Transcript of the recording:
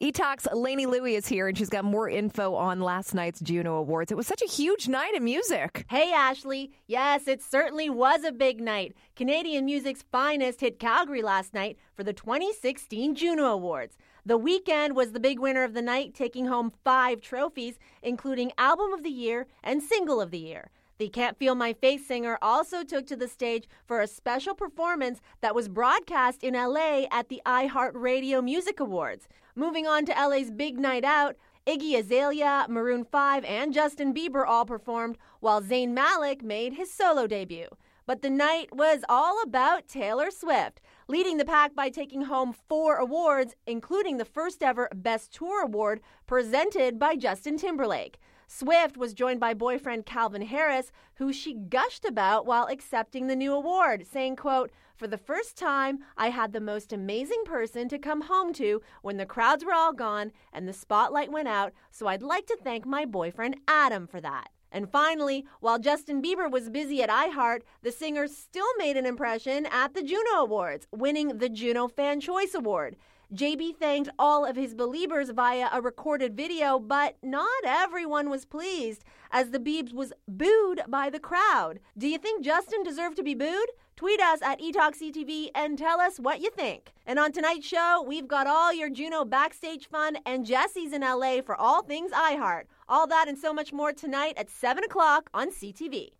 E-Talk's Lainey Lui is here, and she's got more info on last night's Juno Awards. It was such a huge night of music. Hey, Ashley. Yes, it certainly was a big night. Canadian music's finest hit Calgary last night for the 2016 Juno Awards. The Weeknd was the big winner of the night, taking home five trophies, including Album of the Year and Single of the Year. The Can't Feel My Face singer also took to the stage for a special performance that was broadcast in LA at the iHeartRadio Music Awards. Moving on to LA's big night out, Iggy Azalea, Maroon 5, and Justin Bieber all performed, while Zayn Malik made his solo debut. But the night was all about Taylor Swift, leading the pack by taking home four awards, including the first ever Best Tour Award presented by Justin Timberlake. Swift was joined by boyfriend Calvin Harris, who she gushed about while accepting the new award, saying, quote, For the first time, I had the most amazing person to come home to when the crowds were all gone and the spotlight went out, so I'd like to thank my boyfriend Adam for that. And finally, while Justin Bieber was busy at iHeart, the singer still made an impression at the Juno Awards, winning the Juno Fan Choice Award. JB thanked all of his believers via a recorded video, but not everyone was pleased as the Biebs was booed by the crowd. Do you think Justin deserved to be booed? Tweet us at eTalkCTV and tell us what you think. And on tonight's show, we've got all your Juno backstage fun and Jesse's in LA for all things iHeart. All that and so much more tonight at 7 o'clock on CTV.